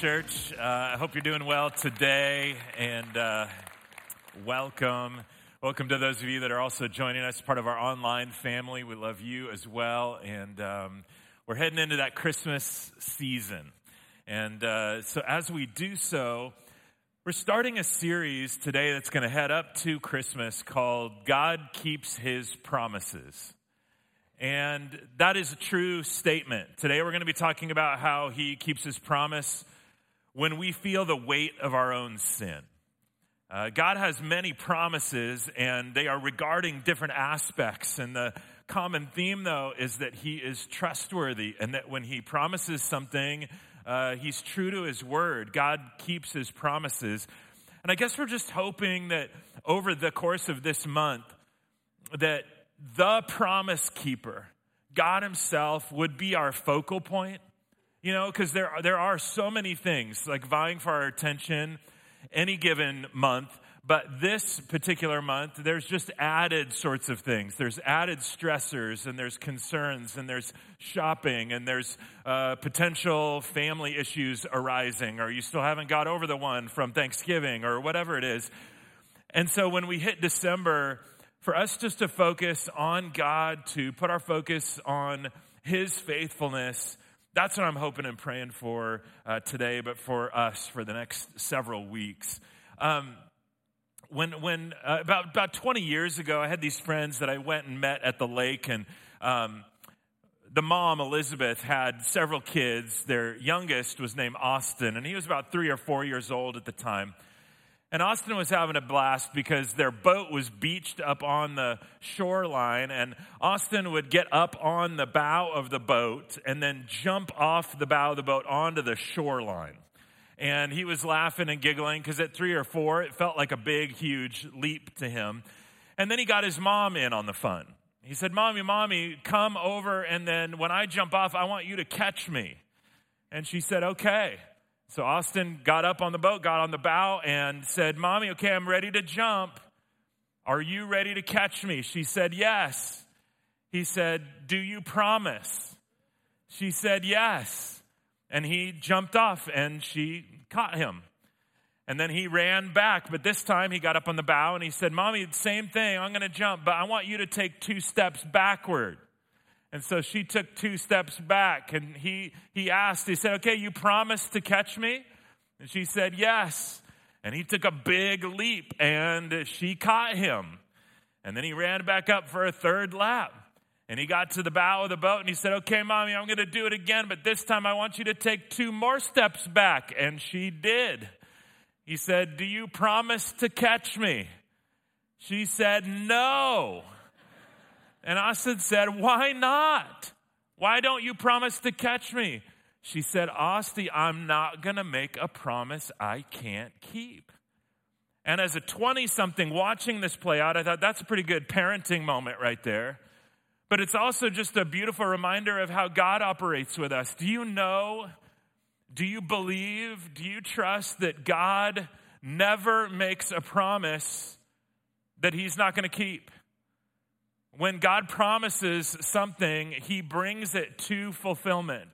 Church. Uh, I hope you're doing well today and uh, welcome. Welcome to those of you that are also joining us, as part of our online family. We love you as well. And um, we're heading into that Christmas season. And uh, so, as we do so, we're starting a series today that's going to head up to Christmas called God Keeps His Promises. And that is a true statement. Today we're going to be talking about how he keeps his promise when we feel the weight of our own sin. Uh, God has many promises, and they are regarding different aspects. And the common theme, though, is that He is trustworthy, and that when He promises something, uh, He's true to His word. God keeps His promises. And I guess we're just hoping that over the course of this month, that the promise keeper, God Himself, would be our focal point you know, because there, there are so many things like vying for our attention any given month. But this particular month, there's just added sorts of things. There's added stressors, and there's concerns, and there's shopping, and there's uh, potential family issues arising, or you still haven't got over the one from Thanksgiving, or whatever it is. And so when we hit December, for us just to focus on God, to put our focus on His faithfulness, that's what I'm hoping and praying for uh, today, but for us for the next several weeks. Um, when when uh, about about 20 years ago, I had these friends that I went and met at the lake, and um, the mom Elizabeth had several kids. Their youngest was named Austin, and he was about three or four years old at the time. And Austin was having a blast because their boat was beached up on the shoreline, and Austin would get up on the bow of the boat and then jump off the bow of the boat onto the shoreline. And he was laughing and giggling because at three or four, it felt like a big, huge leap to him. And then he got his mom in on the fun. He said, Mommy, Mommy, come over, and then when I jump off, I want you to catch me. And she said, Okay. So Austin got up on the boat, got on the bow, and said, Mommy, okay, I'm ready to jump. Are you ready to catch me? She said, Yes. He said, Do you promise? She said, Yes. And he jumped off and she caught him. And then he ran back, but this time he got up on the bow and he said, Mommy, same thing. I'm going to jump, but I want you to take two steps backward. And so she took two steps back and he, he asked, he said, Okay, you promised to catch me? And she said, Yes. And he took a big leap and she caught him. And then he ran back up for a third lap. And he got to the bow of the boat and he said, Okay, mommy, I'm going to do it again, but this time I want you to take two more steps back. And she did. He said, Do you promise to catch me? She said, No. And Austin said, Why not? Why don't you promise to catch me? She said, Austin, I'm not going to make a promise I can't keep. And as a 20 something watching this play out, I thought that's a pretty good parenting moment right there. But it's also just a beautiful reminder of how God operates with us. Do you know? Do you believe? Do you trust that God never makes a promise that He's not going to keep? When God promises something, he brings it to fulfillment.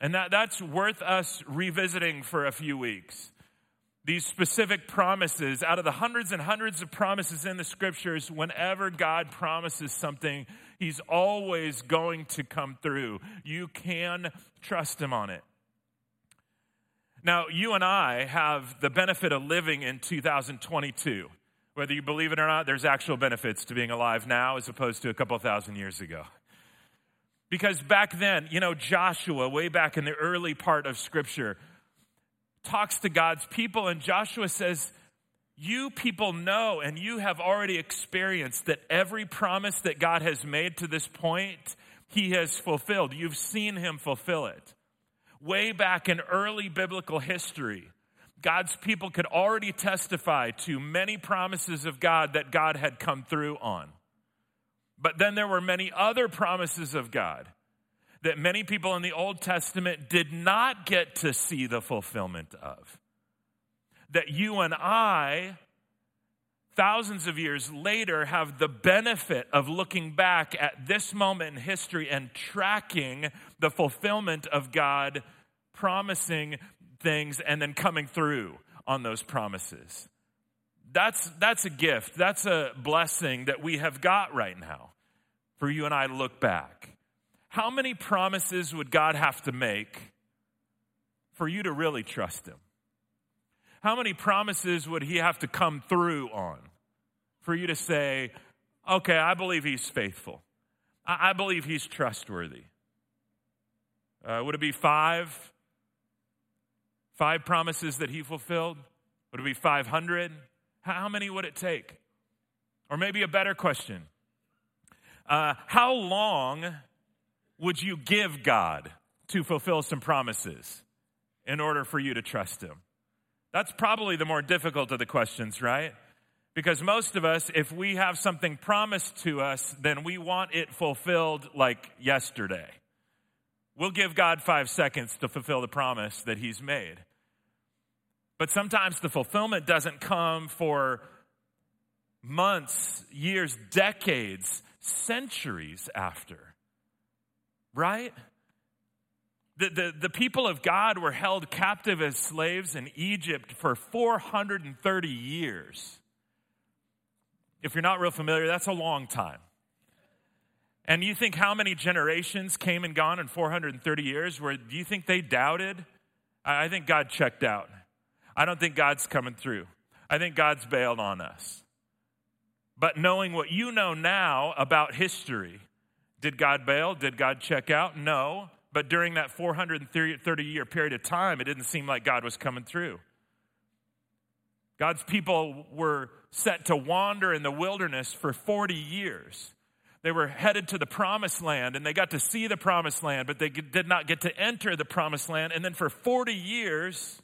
And that, that's worth us revisiting for a few weeks. These specific promises, out of the hundreds and hundreds of promises in the scriptures, whenever God promises something, he's always going to come through. You can trust him on it. Now, you and I have the benefit of living in 2022. Whether you believe it or not, there's actual benefits to being alive now as opposed to a couple thousand years ago. Because back then, you know, Joshua, way back in the early part of Scripture, talks to God's people, and Joshua says, You people know and you have already experienced that every promise that God has made to this point, he has fulfilled. You've seen him fulfill it. Way back in early biblical history, God's people could already testify to many promises of God that God had come through on. But then there were many other promises of God that many people in the Old Testament did not get to see the fulfillment of. That you and I, thousands of years later, have the benefit of looking back at this moment in history and tracking the fulfillment of God promising things and then coming through on those promises. That's, that's a gift. That's a blessing that we have got right now for you and I to look back. How many promises would God have to make for you to really trust Him? How many promises would He have to come through on for you to say, okay, I believe He's faithful? I, believe He's trustworthy. Uh, would it be five? Five promises that he fulfilled? Would it be 500? How many would it take? Or maybe a better question uh, How long would you give God to fulfill some promises in order for you to trust Him? That's probably the more difficult of the questions, right? Because most of us, if we have something promised to us, then we want it fulfilled like yesterday. We'll give God five seconds to fulfill the promise that He's made. But sometimes the fulfillment doesn't come for months, years, decades, centuries after. Right? The, the, the people of God were held captive as slaves in Egypt for 430 years. If you're not real familiar, that's a long time. And you think how many generations came and gone in 430 years? Where do you think they doubted? I think God checked out. I don't think God's coming through. I think God's bailed on us. But knowing what you know now about history, did God bail? Did God check out? No. But during that 430 year period of time, it didn't seem like God was coming through. God's people were set to wander in the wilderness for 40 years. They were headed to the promised land and they got to see the promised land, but they did not get to enter the promised land. And then for 40 years,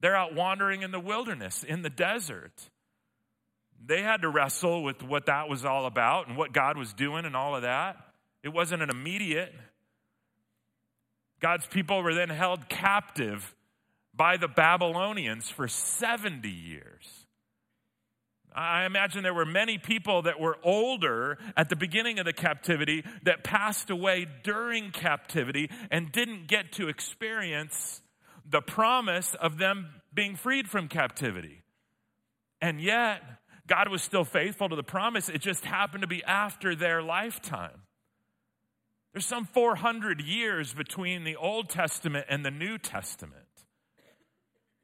they're out wandering in the wilderness, in the desert. They had to wrestle with what that was all about and what God was doing and all of that. It wasn't an immediate. God's people were then held captive by the Babylonians for 70 years. I imagine there were many people that were older at the beginning of the captivity that passed away during captivity and didn't get to experience the promise of them being freed from captivity. And yet, God was still faithful to the promise. It just happened to be after their lifetime. There's some 400 years between the Old Testament and the New Testament.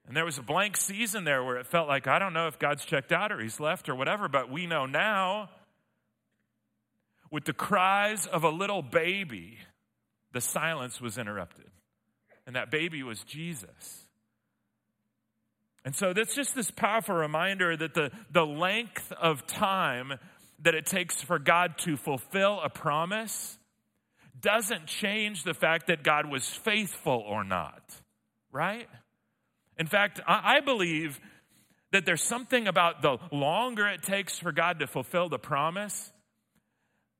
And there was a blank season there where it felt like, I don't know if God's checked out or he's left or whatever, but we know now with the cries of a little baby, the silence was interrupted. And that baby was Jesus. And so that's just this powerful reminder that the, the length of time that it takes for God to fulfill a promise doesn't change the fact that God was faithful or not, right? In fact, I believe that there's something about the longer it takes for God to fulfill the promise,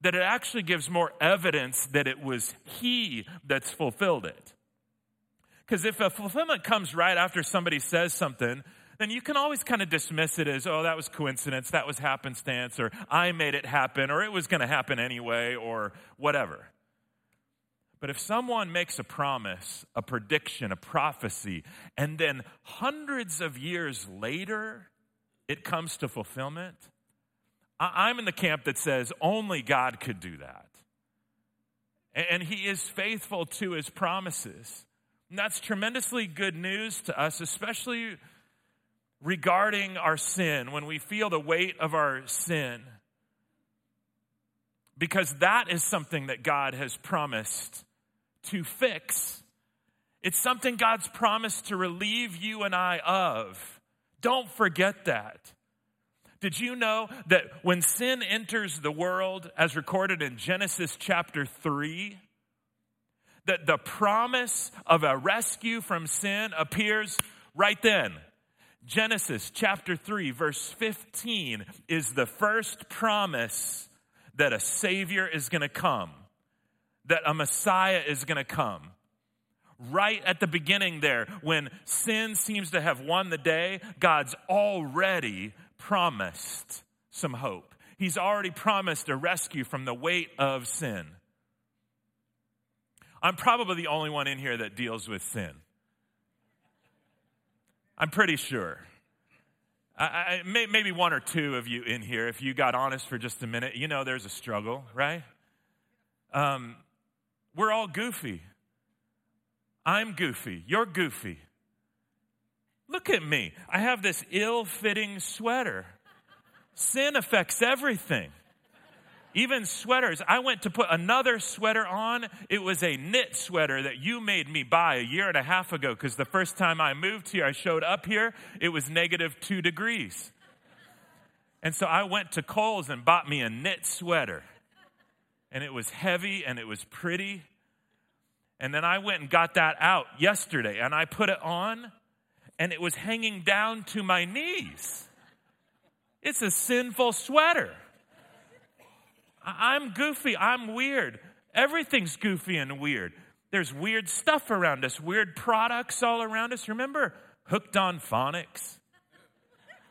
that it actually gives more evidence that it was He that's fulfilled it. Because if a fulfillment comes right after somebody says something, then you can always kind of dismiss it as, oh, that was coincidence, that was happenstance, or I made it happen, or it was going to happen anyway, or whatever. But if someone makes a promise, a prediction, a prophecy, and then hundreds of years later it comes to fulfillment, I'm in the camp that says only God could do that. And He is faithful to His promises. And that's tremendously good news to us, especially regarding our sin, when we feel the weight of our sin. Because that is something that God has promised to fix. It's something God's promised to relieve you and I of. Don't forget that. Did you know that when sin enters the world, as recorded in Genesis chapter 3, that the promise of a rescue from sin appears right then? Genesis chapter 3, verse 15 is the first promise that a Savior is going to come, that a Messiah is going to come. Right at the beginning, there, when sin seems to have won the day, God's already promised some hope. He's already promised a rescue from the weight of sin. I'm probably the only one in here that deals with sin. I'm pretty sure. I, I, may, maybe one or two of you in here, if you got honest for just a minute, you know there's a struggle, right? Um, we're all goofy. I'm goofy. You're goofy. Look at me. I have this ill fitting sweater. Sin affects everything even sweaters. I went to put another sweater on. It was a knit sweater that you made me buy a year and a half ago because the first time I moved here, I showed up here, it was negative two degrees. And so I went to Kohl's and bought me a knit sweater. And it was heavy and it was pretty. And then I went and got that out yesterday and I put it on and it was hanging down to my knees. It's a sinful sweater. I'm goofy. I'm weird. Everything's goofy and weird. There's weird stuff around us, weird products all around us. Remember hooked on phonics?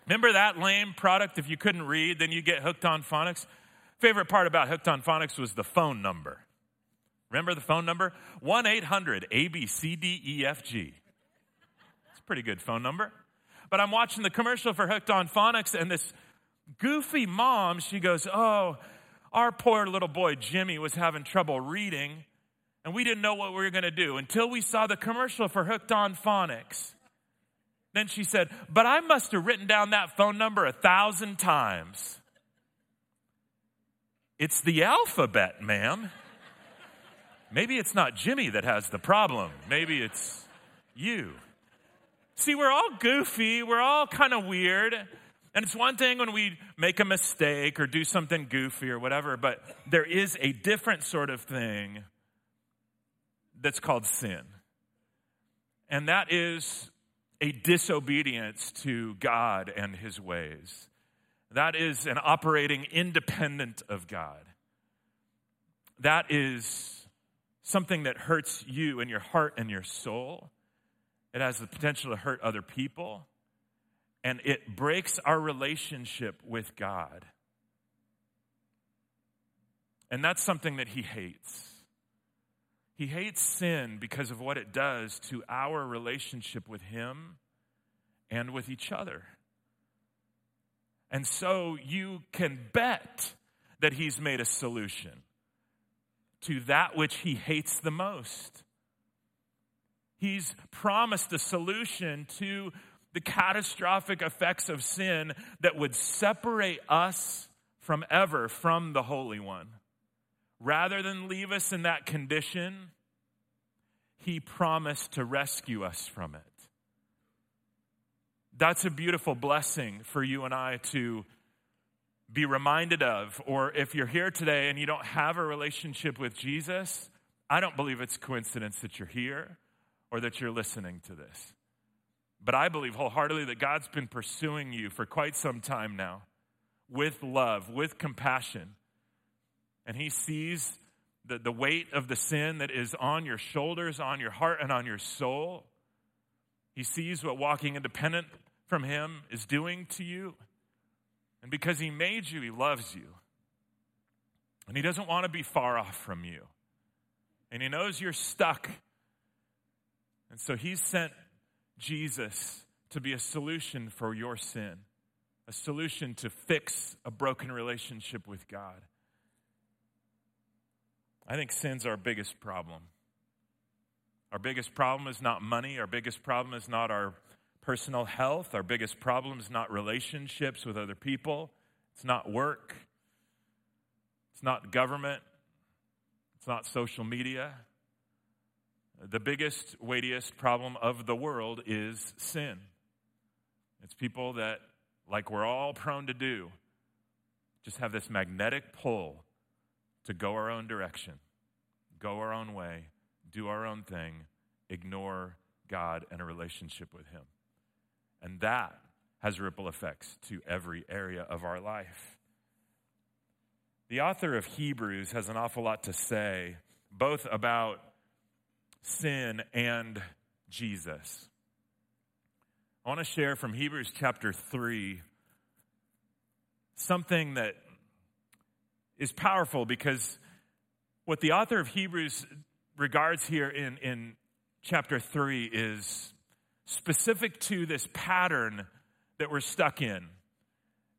Remember that lame product? If you couldn't read, then you get hooked on phonics. Favorite part about hooked on phonics was the phone number. Remember the phone number? 1 800 A B C D E F G. It's a pretty good phone number. But I'm watching the commercial for Hooked on Phonics, and this goofy mom, she goes, Oh, our poor little boy Jimmy was having trouble reading, and we didn't know what we were going to do until we saw the commercial for Hooked on Phonics. Then she said, But I must have written down that phone number a thousand times. It's the alphabet, ma'am. Maybe it's not Jimmy that has the problem. Maybe it's you. See, we're all goofy, we're all kind of weird. And it's one thing when we make a mistake or do something goofy or whatever, but there is a different sort of thing that's called sin. And that is a disobedience to God and his ways. That is an operating independent of God. That is something that hurts you and your heart and your soul. It has the potential to hurt other people and it breaks our relationship with God. And that's something that he hates. He hates sin because of what it does to our relationship with him and with each other. And so you can bet that he's made a solution to that which he hates the most. He's promised a solution to the catastrophic effects of sin that would separate us from ever from the Holy One. Rather than leave us in that condition, He promised to rescue us from it. That's a beautiful blessing for you and I to be reminded of. Or if you're here today and you don't have a relationship with Jesus, I don't believe it's coincidence that you're here or that you're listening to this. But I believe wholeheartedly that God's been pursuing you for quite some time now with love, with compassion. And He sees the, the weight of the sin that is on your shoulders, on your heart, and on your soul. He sees what walking independent from Him is doing to you. And because He made you, He loves you. And He doesn't want to be far off from you. And He knows you're stuck. And so He sent Jesus to be a solution for your sin, a solution to fix a broken relationship with God. I think sin's our biggest problem. Our biggest problem is not money. Our biggest problem is not our personal health. Our biggest problem is not relationships with other people. It's not work. It's not government. It's not social media. The biggest, weightiest problem of the world is sin. It's people that like we're all prone to do, just have this magnetic pull to go our own direction, go our own way, do our own thing, ignore God and a relationship with Him. And that has ripple effects to every area of our life. The author of Hebrews has an awful lot to say, both about sin and Jesus. I want to share from Hebrews chapter 3 something that is powerful because what the author of Hebrews regards here in, in chapter 3 is specific to this pattern that we're stuck in.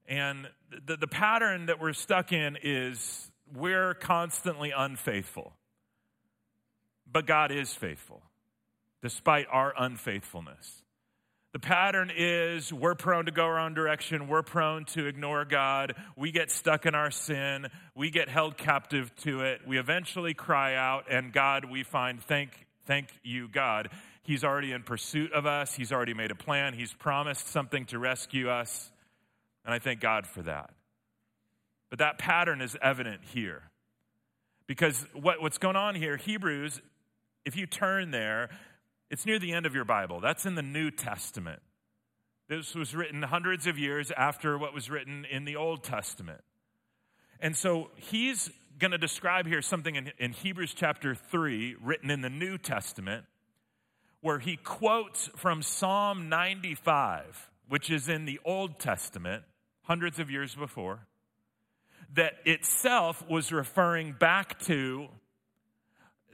And the, the pattern that we're stuck in is we're constantly unfaithful. But God is faithful, despite our unfaithfulness. The pattern is we're prone to go our own direction. We're prone to ignore God. We get stuck in our sin. We get held captive to it. We eventually cry out, and God, we find, thank, thank you, God. He's already in pursuit of us. He's already made a plan. He's promised something to rescue us. And I thank God for that. But that pattern is evident here. Because what, what's going on here, Hebrews, if you turn there, it's near the end of your Bible. That's in the New Testament. This was written hundreds of years after what was written in the Old Testament. And so he's going to describe here something in, in, Hebrews chapter 3, written in the New Testament, where he quotes from Psalm 95, which is in the Old Testament, hundreds of years before, that itself was referring back to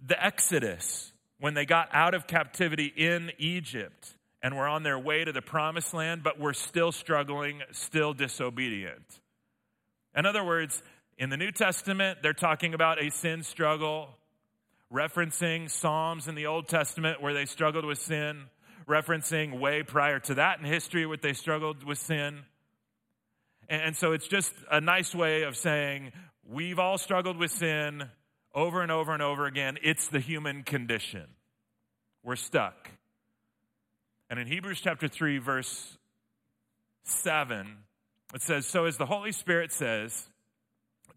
the Exodus when they got out of captivity in Egypt and were on their way to the promised land, but were still struggling, still disobedient. In other words, in the New Testament, they're talking about a sin struggle, referencing Psalms in the Old Testament where they struggled with sin, referencing way prior to that in history where they struggled with sin. And so it's just a nice way of saying, we've all struggled with sin over and over and over again. It's the human condition. We're stuck. And in Hebrews chapter 3, verse 7, it says, So as the Holy Spirit says,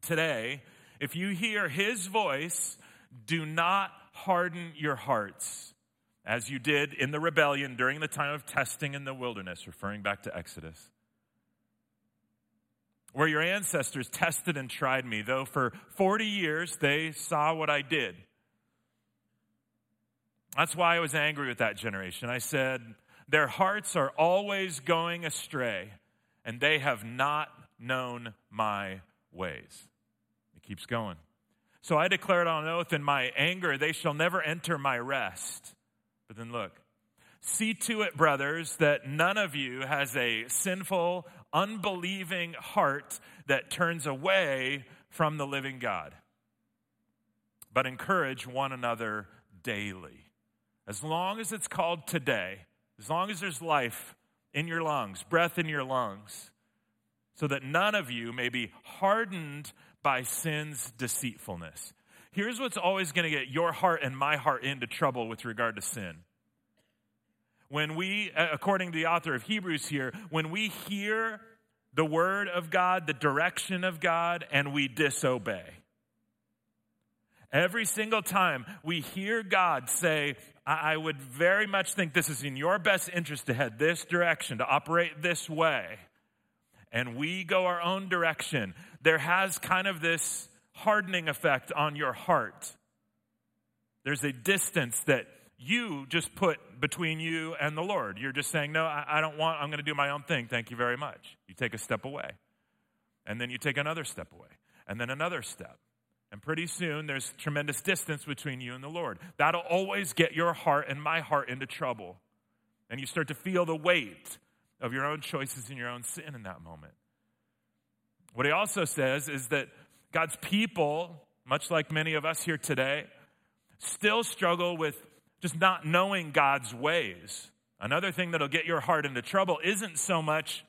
today, if you hear his voice, do not harden your hearts as you did in the rebellion during the time of testing in the wilderness, referring back to Exodus where your ancestors tested and tried me, though for 40 years they saw what I did. That's why I was angry with that generation. I said, Their hearts are always going astray, and they have not known my ways. It keeps going. So I declared on oath in my anger, They shall never enter my rest. But then look, see to it, brothers, that none of you has a sinful, unbelieving heart that turns away from the living God. But encourage one another daily. As long as it's called today, as long as there's life in your lungs, breath in your lungs, so that none of you may be hardened by sin's deceitfulness. Here's what's always going to get your heart and my heart into trouble with regard to sin. When we, according to the author of Hebrews here, when we hear the word of God, the direction of God, and we disobey. Every single time we hear God say, I would very much think this is in your best interest to head this direction, to operate this way, and we go our own direction, there has kind of this hardening effect on your heart. There's a distance that you just put between you and the Lord. You're just saying, No, I, I don't want, I'm going to do my own thing. Thank you very much. You take a step away. And then you take another step away. And then another step. And pretty soon there's tremendous distance between you and the Lord. That'll always get your heart and my heart into trouble. And you start to feel the weight of your own choices and your own sin in that moment. What he also says is that God's people, much like many of us here today, still struggle with just not knowing God's ways. Another thing that'll get your heart into trouble isn't so much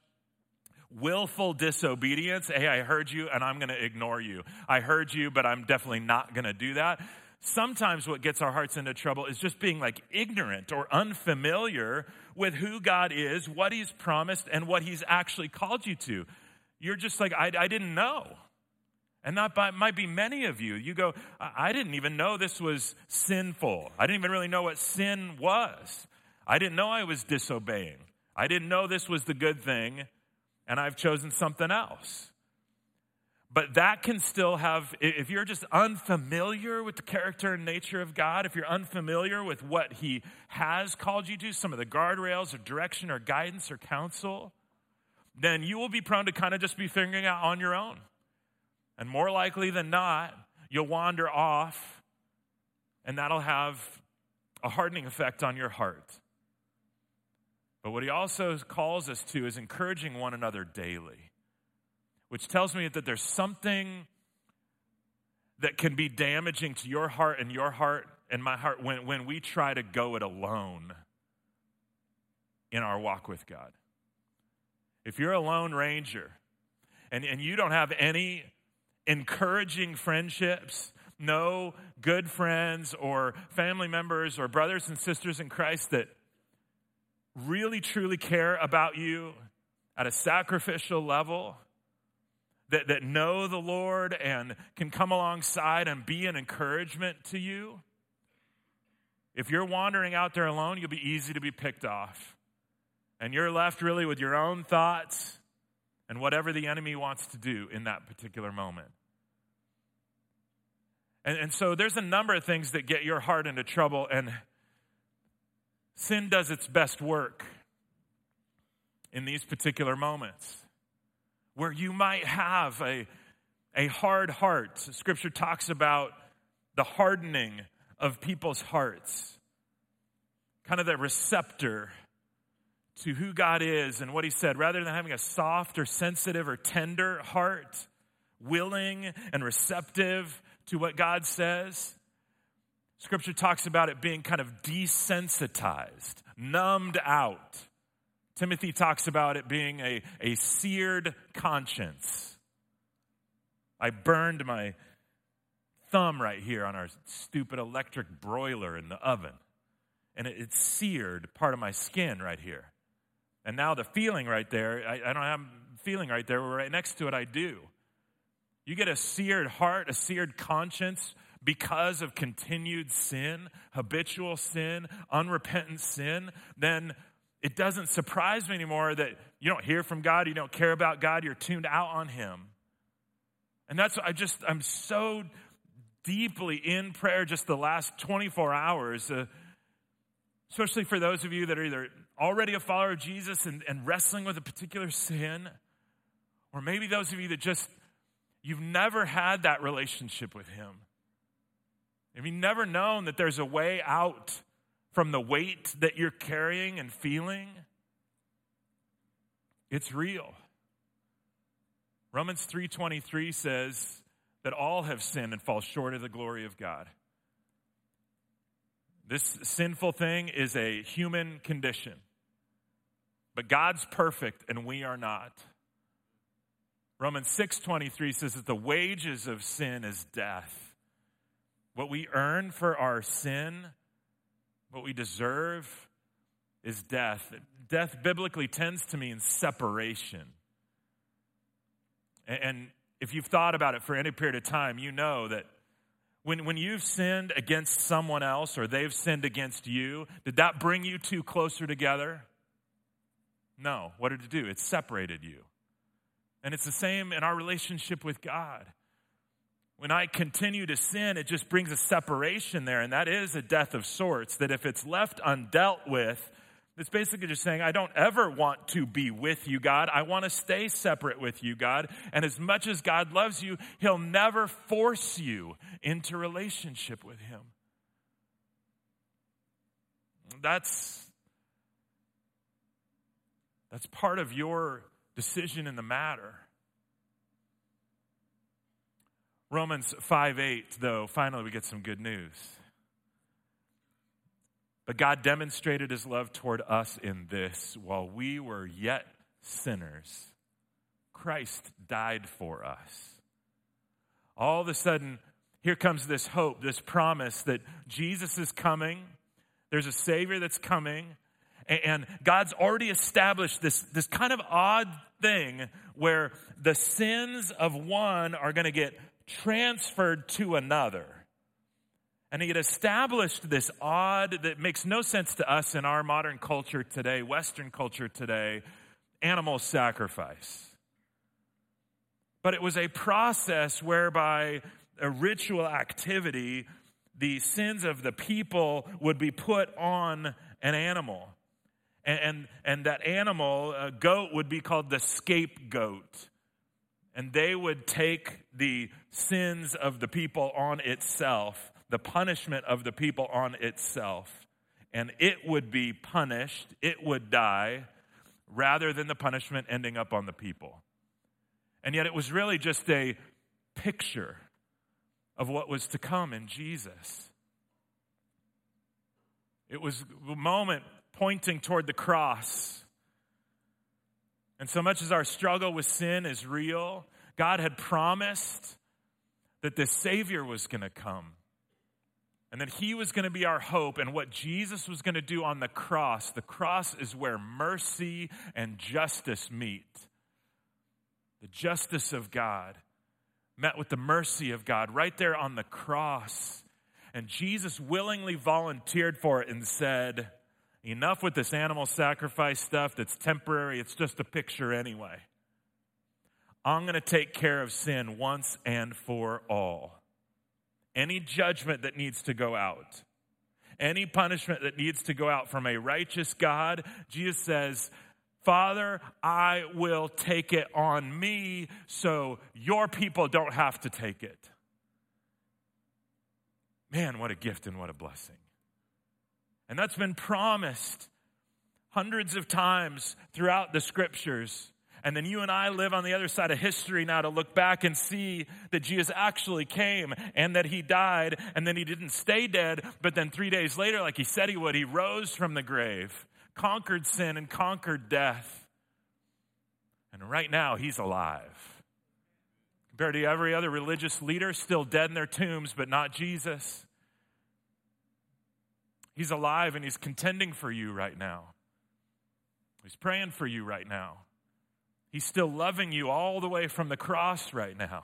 willful disobedience. Hey, I heard you and I'm going to ignore you. I heard you, but I'm definitely not going to do that. sometimes what gets our hearts into trouble is just being like ignorant or unfamiliar with who God is, what He's promised, and what He's actually called you to. You're just like, I, I didn't know. And that might be many of you. You go, I didn't even know this was sinful. I didn't even really know what sin was. I didn't know I was disobeying. I didn't know this was the good thing, and I've chosen something else. But that can still have, if you're just unfamiliar with the character and nature of God, if you're unfamiliar with what He has called you to, some of the guardrails or direction or guidance or counsel, then you will be prone to kind of just be figuring out on your own. And more likely than not, you'll wander off, and that'll have a hardening effect on your heart. But what He also calls us to is encouraging one another daily which tells me that there's something that can be damaging to your heart and your heart and my heart when, when we try to go it alone in our walk with God. If you're a lone ranger and, and you don't have any encouraging friendships, no good friends or family members or brothers and sisters in Christ that really truly care about you at a sacrificial level, that, that know the Lord and can come alongside and be an encouragement to you, if you're wandering out there alone, you'll be easy to be picked off. And you're left really with your own thoughts and whatever the enemy wants to do in that particular moment. And, and so there's a number of things that get your heart into trouble, and sin does its best work in these particular moments where you might have a, a hard heart. Scripture talks about the hardening of people's hearts, kind of the receptor to who God is and what He said, rather than having a soft or sensitive or tender heart, willing and receptive to what God says. Scripture talks about it being kind of desensitized, numbed out. Timothy talks about it being a, a seared conscience. I burned my thumb right here on our stupid electric broiler in the oven, and it, it seared part of my skin right here. And now the feeling right there, I, I don't have feeling right there, right next to it, I do. You get a seared heart, a seared conscience because of continued sin, habitual sin, unrepentant sin, then it doesn't surprise me anymore that you don't hear from God, you don't care about God, you're tuned out on Him. And that's, I just, I'm so deeply in prayer just the last 24 hours, uh, especially for those of you that are either already a follower of Jesus and, and wrestling with a particular sin, or maybe those of you that just, you've never had that relationship with Him. Have you never known that there's a way out from the weight that you're carrying and feeling, it's real. Romans 3:23 says that all have sinned and fall short of the glory of God. This sinful thing is a human condition. But God's perfect and we are not. Romans 6:23 says that the wages of sin is death. What we earn for our sin what we deserve is death. Death biblically tends to mean separation. And if you've thought about it for any period of time, you know that when, when you've sinned against someone else or they've sinned against you, did that bring you two closer together? No. What did it do? It separated you. And it's the same in our relationship with God. When I continue to sin, it just brings a separation there, and that is a death of sorts. That if it's left undealt with, it's basically just saying, I don't ever want to be with you, God. I want to stay separate with you, God. And as much as God loves you, He'll never force you into relationship with Him. That's, that's part of your decision in the matter. Romans 5 8, though, finally we get some good news. But God demonstrated his love toward us in this while we were yet sinners, Christ died for us. All of a sudden, here comes this hope, this promise that Jesus is coming. There's a Savior that's coming. And God's already established this, this kind of odd thing where the sins of one are going to get transferred to another. And he had established this odd, that makes no sense to us in our modern culture today, Western culture today, animal sacrifice. But it was a process whereby a ritual activity, the sins of the people would be put on an animal. And, and, and that animal, a goat, would be called the scapegoat. And they would take the sins of the people on itself, the punishment of the people on itself. And it would be punished, it would die, rather than the punishment ending up on the people. And yet it was really just a picture of what was to come in Jesus. It was a moment pointing toward the cross. And so much as our struggle with sin is real, God had promised that this Savior was going to come and that He was going to be our hope. And what Jesus was going to do on the cross, the cross is where mercy and justice meet. The justice of God met with the mercy of God right there on the cross. And Jesus willingly volunteered for it and said, Enough with this animal sacrifice stuff that's temporary, it's just a picture anyway. I'm going to take care of sin once and for all. Any judgment that needs to go out, any punishment that needs to go out from a righteous God, Jesus says, Father, I will take it on me so your people don't have to take it. Man, what a gift and what a blessing. And that's been promised hundreds of times throughout the scriptures. And then you and I live on the other side of history now to look back and see that Jesus actually came and that he died and then he didn't stay dead, but then three days later, like he said he would, he rose from the grave conquered sin and conquered death. And right now, he's alive. Compared to every other religious leader, still dead in their tombs, but not Jesus. He's alive and he's contending for you right now. He's praying for you right now. He's still loving you all the way from the cross right now.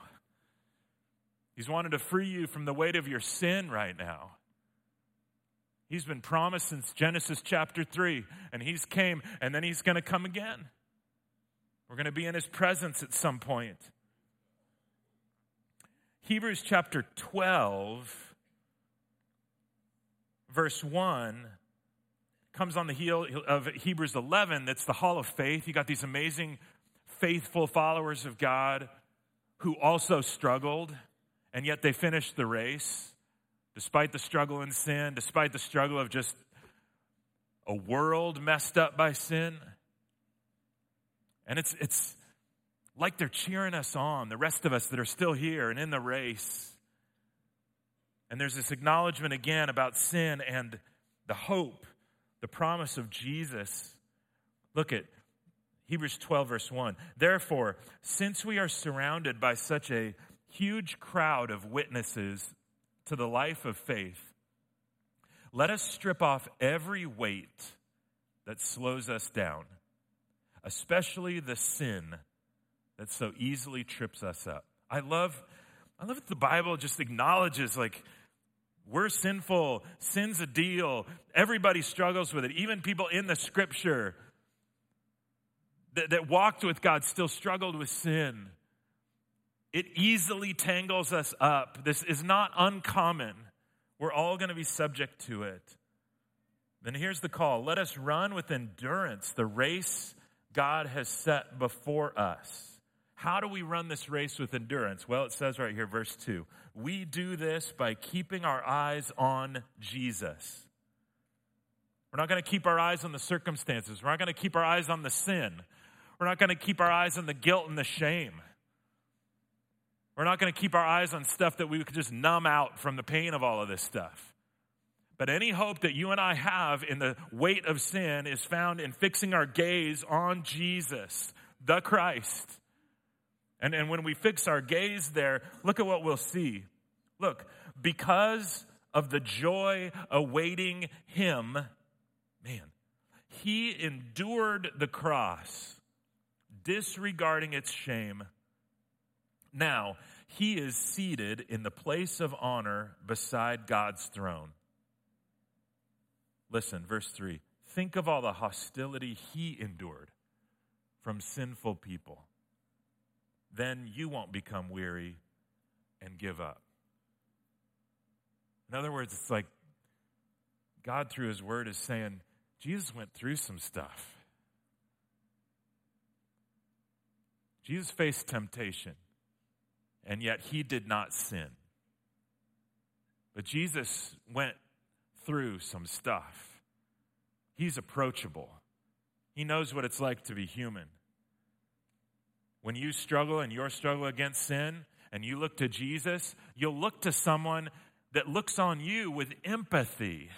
He's wanted to free you from the weight of your sin right now. He's been promised since Genesis chapter 3, and he's came, and then he's going to come again. We're going to be in his presence at some point. Hebrews chapter 12, verse 1, comes on the heel of Hebrews 11. That's the hall of faith. You got these amazing, faithful followers of God who also struggled, and yet they finished the race despite the struggle in sin, despite the struggle of just a world messed up by sin. And it's, it's like they're cheering us on, the rest of us that are still here and in the race. And there's this acknowledgement again about sin and the hope, the promise of Jesus. Look at Hebrews 12, verse 1. Therefore, since we are surrounded by such a huge crowd of witnesses to the life of faith, let us strip off every weight that slows us down, especially the sin that so easily trips us up. I love, I love that the Bible just acknowledges like we're sinful, sin's a deal. Everybody struggles with it. Even people in the scripture that, that walked with God still struggled with sin. It easily tangles us up. This is not uncommon. We're all going to be subject to it. Then here's the call let us run with endurance the race God has set before us. How do we run this race with endurance? Well, it says right here, verse 2. We do this by keeping our eyes on Jesus. We're not going to keep our eyes on the circumstances. We're not going to keep our eyes on the sin. We're not going to keep our eyes on the guilt and the shame. We're not going to keep our eyes on stuff that we could just numb out from the pain of all of this stuff. But any hope that you and I have in the weight of sin is found in fixing our gaze on Jesus, the Christ. And, and when we fix our gaze there, look at what we'll see. Look, because of the joy awaiting him, man, he endured the cross, disregarding its shame. Now, he is seated in the place of honor beside God's throne. Listen, verse 3. Think of all the hostility he endured from sinful people. Then you won't become weary and give up. In other words, it's like God, through his word, is saying, Jesus went through some stuff. Jesus faced temptation, and yet he did not sin. But Jesus went through some stuff. He's approachable, he knows what it's like to be human. When you struggle and your struggle against sin, and you look to Jesus, you'll look to someone that looks on you with empathy.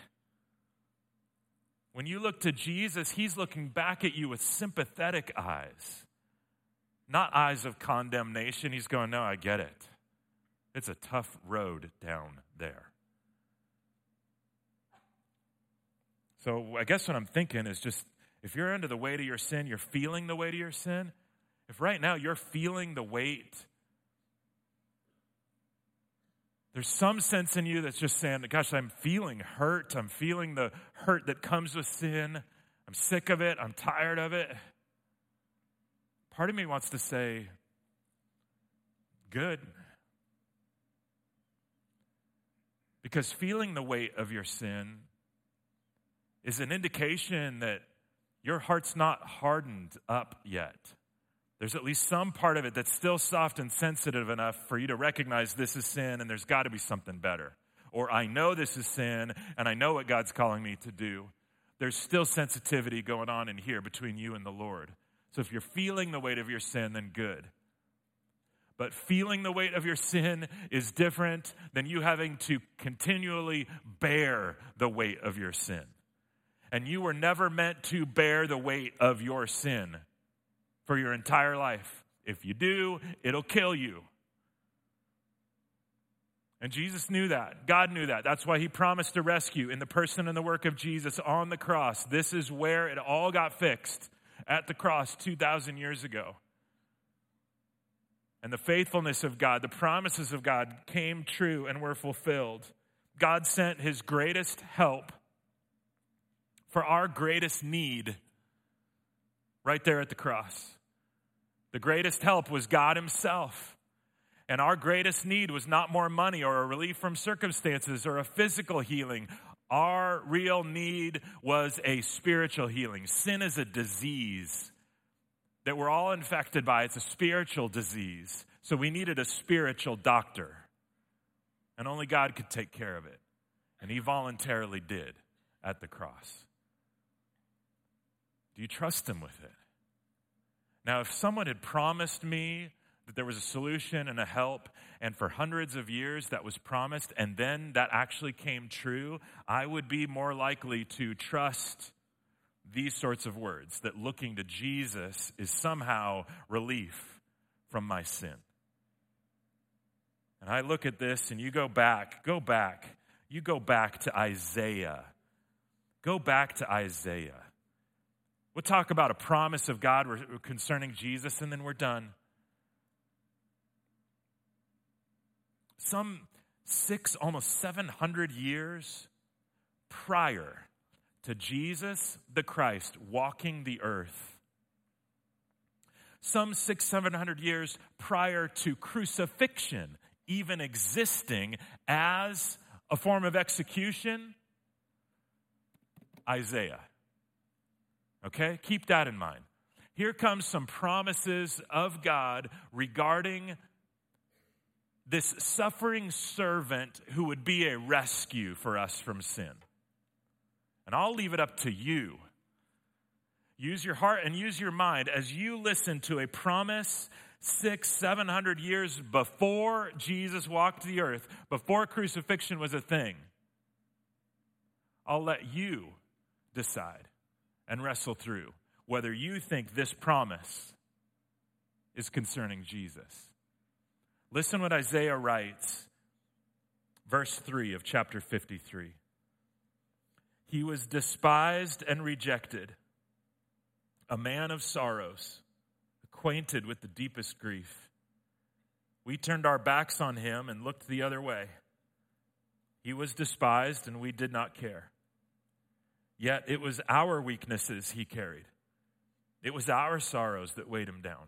When you look to Jesus, he's looking back at you with sympathetic eyes, not eyes of condemnation. He's going, No, I get it. It's a tough road down there. So I guess what I'm thinking is just if you're under the weight of your sin, you're feeling the weight of your sin. If right now you're feeling the weight there's some sense in you that's just saying, Gosh, I'm feeling hurt. I'm feeling the hurt that comes with sin. I'm sick of it. I'm tired of it. Part of me wants to say, Good. Because feeling the weight of your sin is an indication that your heart's not hardened up yet. There's at least some part of it that's still soft and sensitive enough for you to recognize this is sin and there's got to be something better. Or I know this is sin and I know what God's calling me to do. There's still sensitivity going on in here between you and the Lord. So if you're feeling the weight of your sin, then good. But feeling the weight of your sin is different than you having to continually bear the weight of your sin. And you were never meant to bear the weight of your sin for your entire life. If you do, it'll kill you. And Jesus knew that. God knew that. That's why he promised to rescue in the person and the work of Jesus on the cross. This is where it all got fixed at the cross 2,000 years ago. And the faithfulness of God, the promises of God came true and were fulfilled. God sent his greatest help for our greatest need right there at the cross. The greatest help was God Himself. And our greatest need was not more money or a relief from circumstances or a physical healing. Our real need was a spiritual healing. Sin is a disease that we're all infected by, it's a spiritual disease. So we needed a spiritual doctor. And only God could take care of it. And He voluntarily did at the cross. Do you trust Him with it? Now, if someone had promised me that there was a solution and a help, and for hundreds of years that was promised, and then that actually came true, I would be more likely to trust these sorts of words that looking to Jesus is somehow relief from my sin. And I look at this, and you go back, go back, you go back to Isaiah. Go back to Isaiah. We'll talk about a promise of God concerning Jesus, and then we're done. Some six, almost 700 years prior to Jesus the Christ walking the earth, some six, 700 years prior to crucifixion even existing as a form of execution, Isaiah Okay? Keep that in mind. Here comes some promises of God regarding this suffering servant who would be a rescue for us from sin. And I'll leave it up to you. Use your heart and use your mind as you listen to a promise six, seven hundred years before Jesus walked the earth, before crucifixion was a thing. I'll let you decide and wrestle through whether you think this promise is concerning Jesus. Listen what Isaiah writes verse 3 of chapter 53. He was despised and rejected, a man of sorrows, acquainted with the deepest grief. We turned our backs on him and looked the other way. He was despised, and we did not care. Yet it was our weaknesses he carried, it was our sorrows that weighed him down.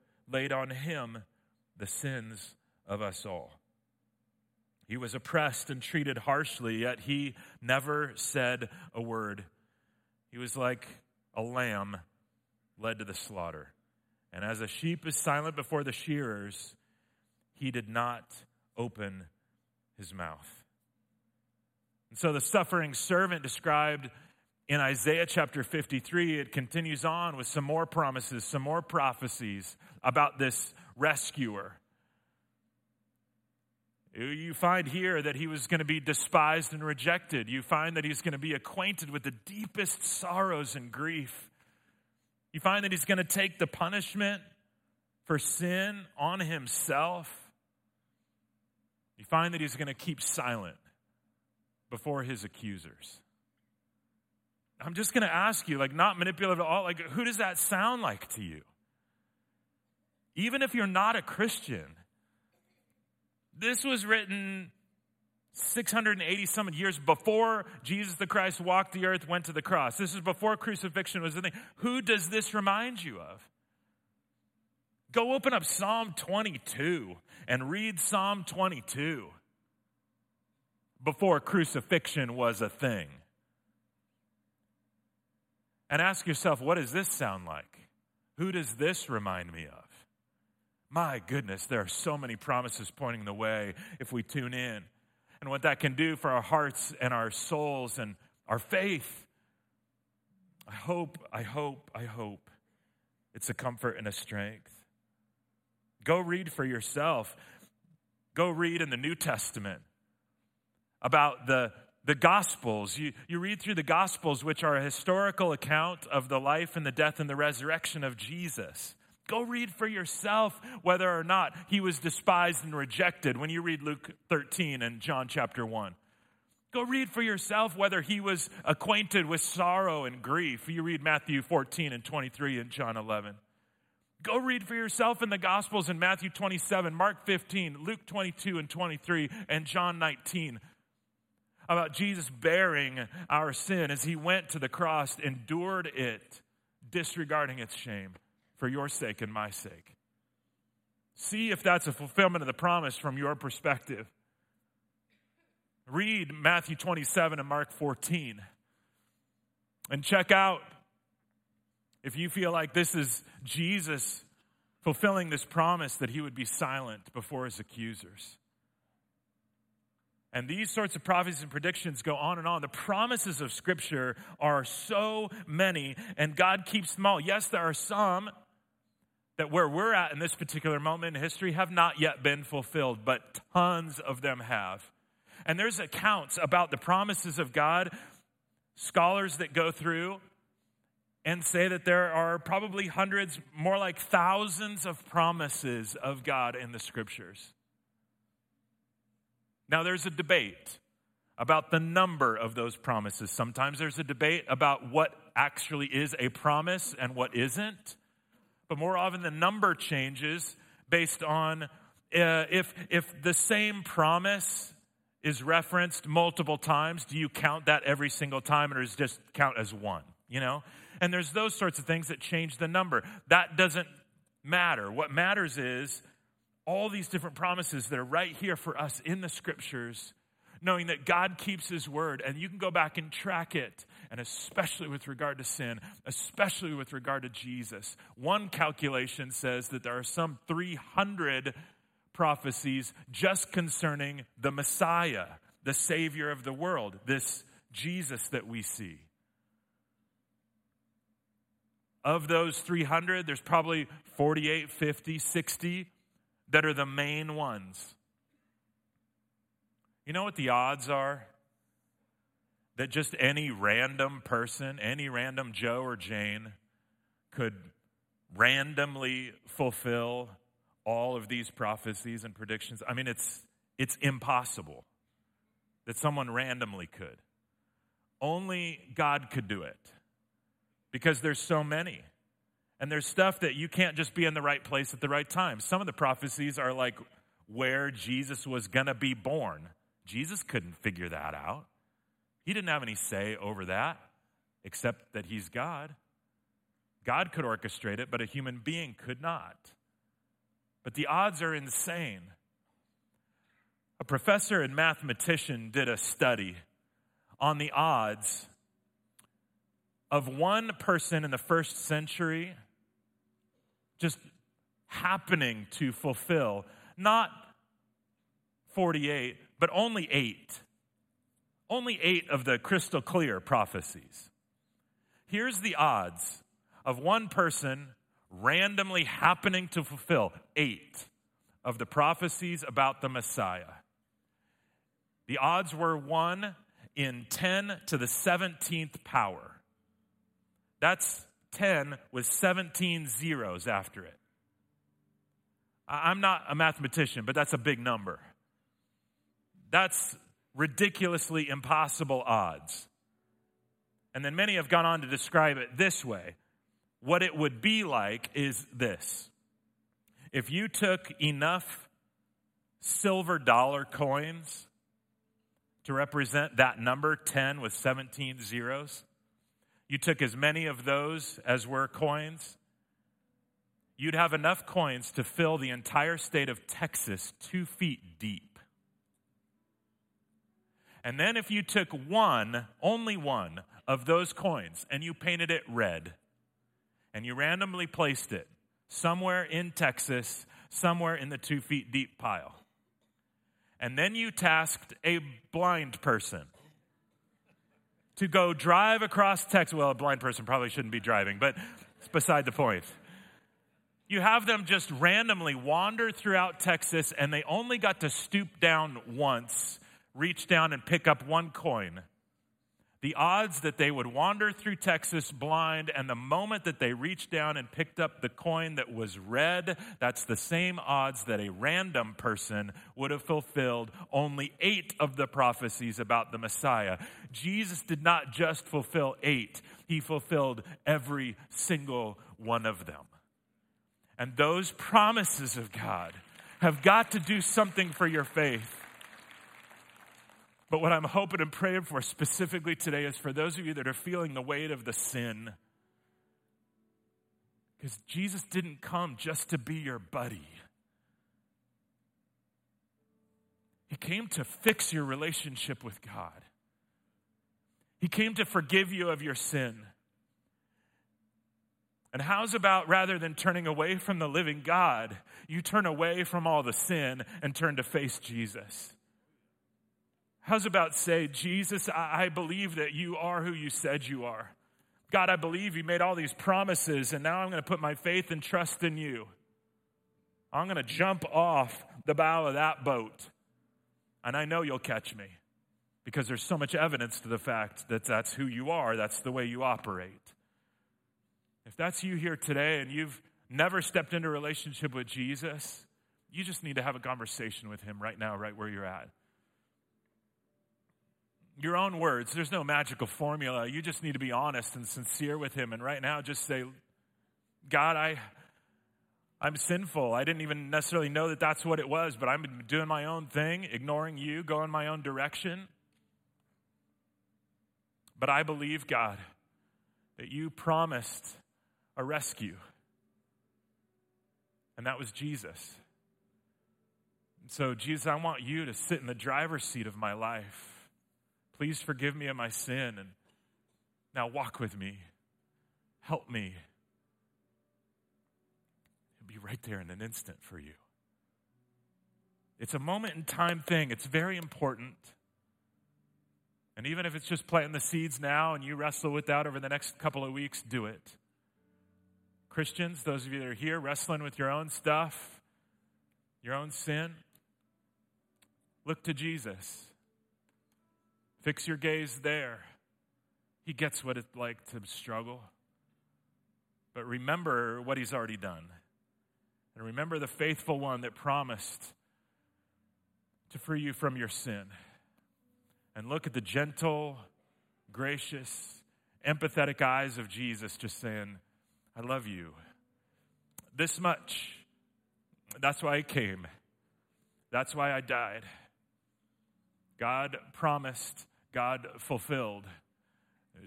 laid on him the sins of us all. He was oppressed and treated harshly, yet he never said a word. He was like a lamb led to the slaughter. And as a sheep is silent before the shearers, he did not open his mouth. And so the suffering servant described in Isaiah chapter 53, it continues on with some more promises, some more prophecies about this rescuer. You find here that he was going to be despised and rejected. You find that he's going to be acquainted with the deepest sorrows and grief. You find that he's going to take the punishment for sin on himself. You find that he's going to keep silent before his accusers. I'm just going to ask you, like, not manipulative at all, like, who does that sound like to you? Even if you're not a Christian, this was written 680 some years before Jesus the Christ walked the earth, went to the cross. This is before crucifixion was the thing. Who does this remind you of? Go open up Psalm 22 and read Psalm 22 before crucifixion was a thing. And ask yourself, what does this sound like? Who does this remind me of? My goodness, there are so many promises pointing the way if we tune in. And what that can do for our hearts and our souls and our faith. I hope, I hope, I hope it's a comfort and a strength. Go read for yourself. Go read in the New Testament about the, the Gospels. You, you read through the Gospels, which are a historical account of the life and the death and the resurrection of Jesus. Go read for yourself whether or not he was despised and rejected when you read Luke 13 and John chapter 1. Go read for yourself whether he was acquainted with sorrow and grief. You read Matthew 14 and 23 and John 11. Go read for yourself in the Gospels in Matthew 27, Mark 15, Luke 22 and 23, and John 19 about Jesus bearing our sin as he went to the cross, endured it, disregarding its shame for your sake and my sake. See if that's a fulfillment of the promise from your perspective. Read Matthew 27 and Mark 14 and check out if you feel like this is Jesus fulfilling this promise that he would be silent before his accusers. And these sorts of prophecies and predictions go on and on. The promises of Scripture are so many, and God keeps them all. Yes, there are some that where we're at in this particular moment in history have not yet been fulfilled, but tons of them have. And there's accounts about the promises of God, scholars that go through and say that there are probably hundreds, more like thousands of promises of God in the scriptures. Now, there's a debate about the number of those promises. Sometimes there's a debate about what actually is a promise and what isn't but more often the number changes based on uh, if, if the same promise is referenced multiple times, do you count that every single time or it just count as one? You know? And there's those sorts of things that change the number. That doesn't matter. What matters is all these different promises that are right here for us in the scriptures knowing that God keeps his word and you can go back and track it. And especially with regard to sin, especially with regard to Jesus. One calculation says that there are some 300 prophecies just concerning the Messiah. the Savior of the world, this Jesus that we see. Of those 300, there's probably 48, 50, 60 that are the main ones. You know what the odds are? That just any random person, any random Joe or Jane, could randomly fulfill all of these prophecies and predictions. I mean, it's, it's impossible that someone randomly could. Only God could do it because there's so many. And there's stuff that you can't just be in the right place at the right time. Some of the prophecies are like where Jesus was going to be born. Jesus couldn't figure that out. He didn't have any say over that, except that he's God. God could orchestrate it, but a human being could not. But the odds are insane. A professor and mathematician did a study on the odds of one person in the first century just happening to fulfill not 48, but only eight. Only eight of the crystal clear prophecies. Here's the odds of one person randomly happening to fulfill eight of the prophecies about the Messiah. The odds were 1 in 10 to the 17th power. That's 10 with 17 zeros after it. I'm not a mathematician, but that's a big number. That's ridiculously impossible odds. And then many have gone on to describe it this way what it would be like is this if you took enough silver dollar coins to represent that number 10 with 17 zeros, you took as many of those as were coins, you'd have enough coins to fill the entire state of Texas two feet deep. And then if you took one, only one, of those coins and you painted it red, and you randomly placed it somewhere in Texas, somewhere in the two feet deep pile. And then you tasked a blind person to go drive across Texas. Well, a blind person probably shouldn't be driving, but it's beside the point. You have them just randomly wander throughout Texas, and they only got to stoop down once, reach down and pick up one coin the odds that they would wander through Texas blind, and the moment that they reached down and picked up the coin that was red, that's the same odds that a random person would have fulfilled only eight of the prophecies about the Messiah. Jesus did not just fulfill eight, he fulfilled every single one of them. And those promises of God have got to do something for your faith. But what I'm hoping and praying for specifically today is for those of you that are feeling the weight of the sin. Because Jesus didn't come just to be your buddy. He came to fix your relationship with God. He came to forgive you of your sin. And how's about rather than turning away from the living God, you turn away from all the sin and turn to face Jesus? How's about say, Jesus, I believe that you are who you said you are. God, I believe you made all these promises, and now I'm going to put my faith and trust in you. I'm going to jump off the bow of that boat, and I know you'll catch me because there's so much evidence to the fact that that's who you are, that's the way you operate. If that's you here today and you've never stepped into a relationship with Jesus, you just need to have a conversation with him right now, right where you're at your own words. There's no magical formula. You just need to be honest and sincere with Him. And right now, just say, God, I, I'm sinful. I didn't even necessarily know that that's what it was, but I'm doing my own thing, ignoring you, going my own direction. But I believe, God, that you promised a rescue. And that was Jesus. And so, Jesus, I want you to sit in the driver's seat of my life. Please forgive me of my sin and now walk with me. Help me. He'll be right there in an instant for you. It's a moment in time thing. It's very important. And even if it's just planting the seeds now and you wrestle with that over the next couple of weeks, do it. Christians, those of you that are here wrestling with your own stuff, your own sin, look to Jesus. Fix your gaze there. He gets what it's like to struggle. But remember what he's already done. And remember the faithful one that promised to free you from your sin. And look at the gentle, gracious, empathetic eyes of Jesus just saying, I love you. This much. That's why I came. That's why I died. God promised, God fulfilled.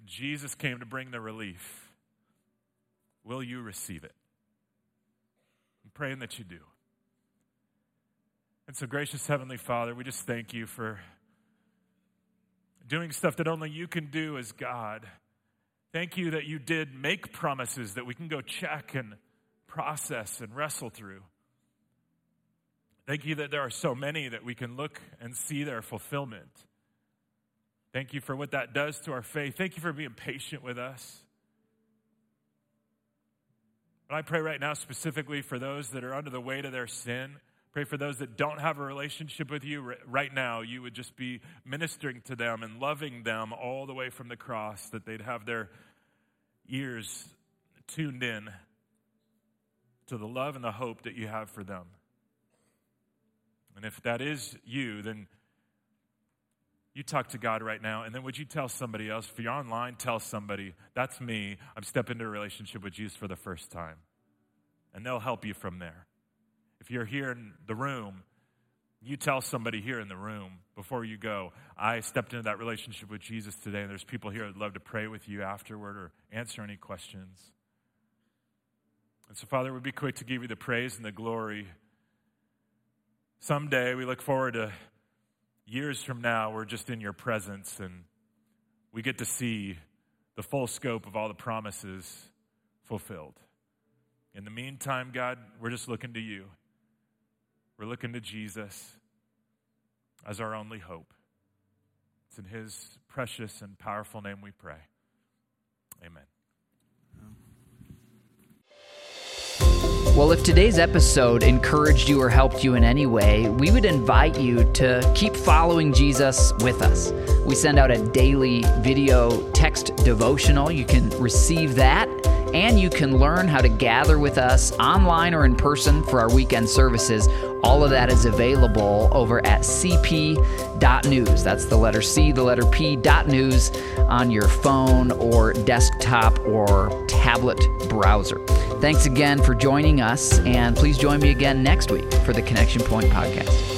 Jesus came to bring the relief. Will you receive it? I'm praying that you do. And so, gracious Heavenly Father, we just thank you for doing stuff that only you can do as God. Thank you that you did make promises that we can go check and process and wrestle through. Thank you that there are so many that we can look and see their fulfillment. Thank you for what that does to our faith. Thank you for being patient with us. But I pray right now specifically for those that are under the weight of their sin. Pray for those that don't have a relationship with you right now. You would just be ministering to them and loving them all the way from the cross, that they'd have their ears tuned in to the love and the hope that you have for them. And if that is you, then you talk to God right now, and then would you tell somebody else? If you're online, tell somebody, that's me. I'm stepping into a relationship with Jesus for the first time. And they'll help you from there. If you're here in the room, you tell somebody here in the room before you go, I stepped into that relationship with Jesus today, and there's people here that'd love to pray with you afterward or answer any questions. And so, Father, we'd be quick to give you the praise and the glory. Someday we look forward to years from now, we're just in your presence and we get to see the full scope of all the promises fulfilled. In the meantime, God, we're just looking to you. We're looking to Jesus as our only hope. It's in his precious and powerful name we pray. Amen. Well, if today's episode encouraged you or helped you in any way, we would invite you to keep following Jesus with us. We send out a daily video text devotional. You can receive that and you can learn how to gather with us online or in person for our weekend services. All of that is available over at cp.news. That's the letter C, the letter P, dot news on your phone or desktop or tablet browser. Thanks again for joining us, and please join me again next week for the Connection Point podcast.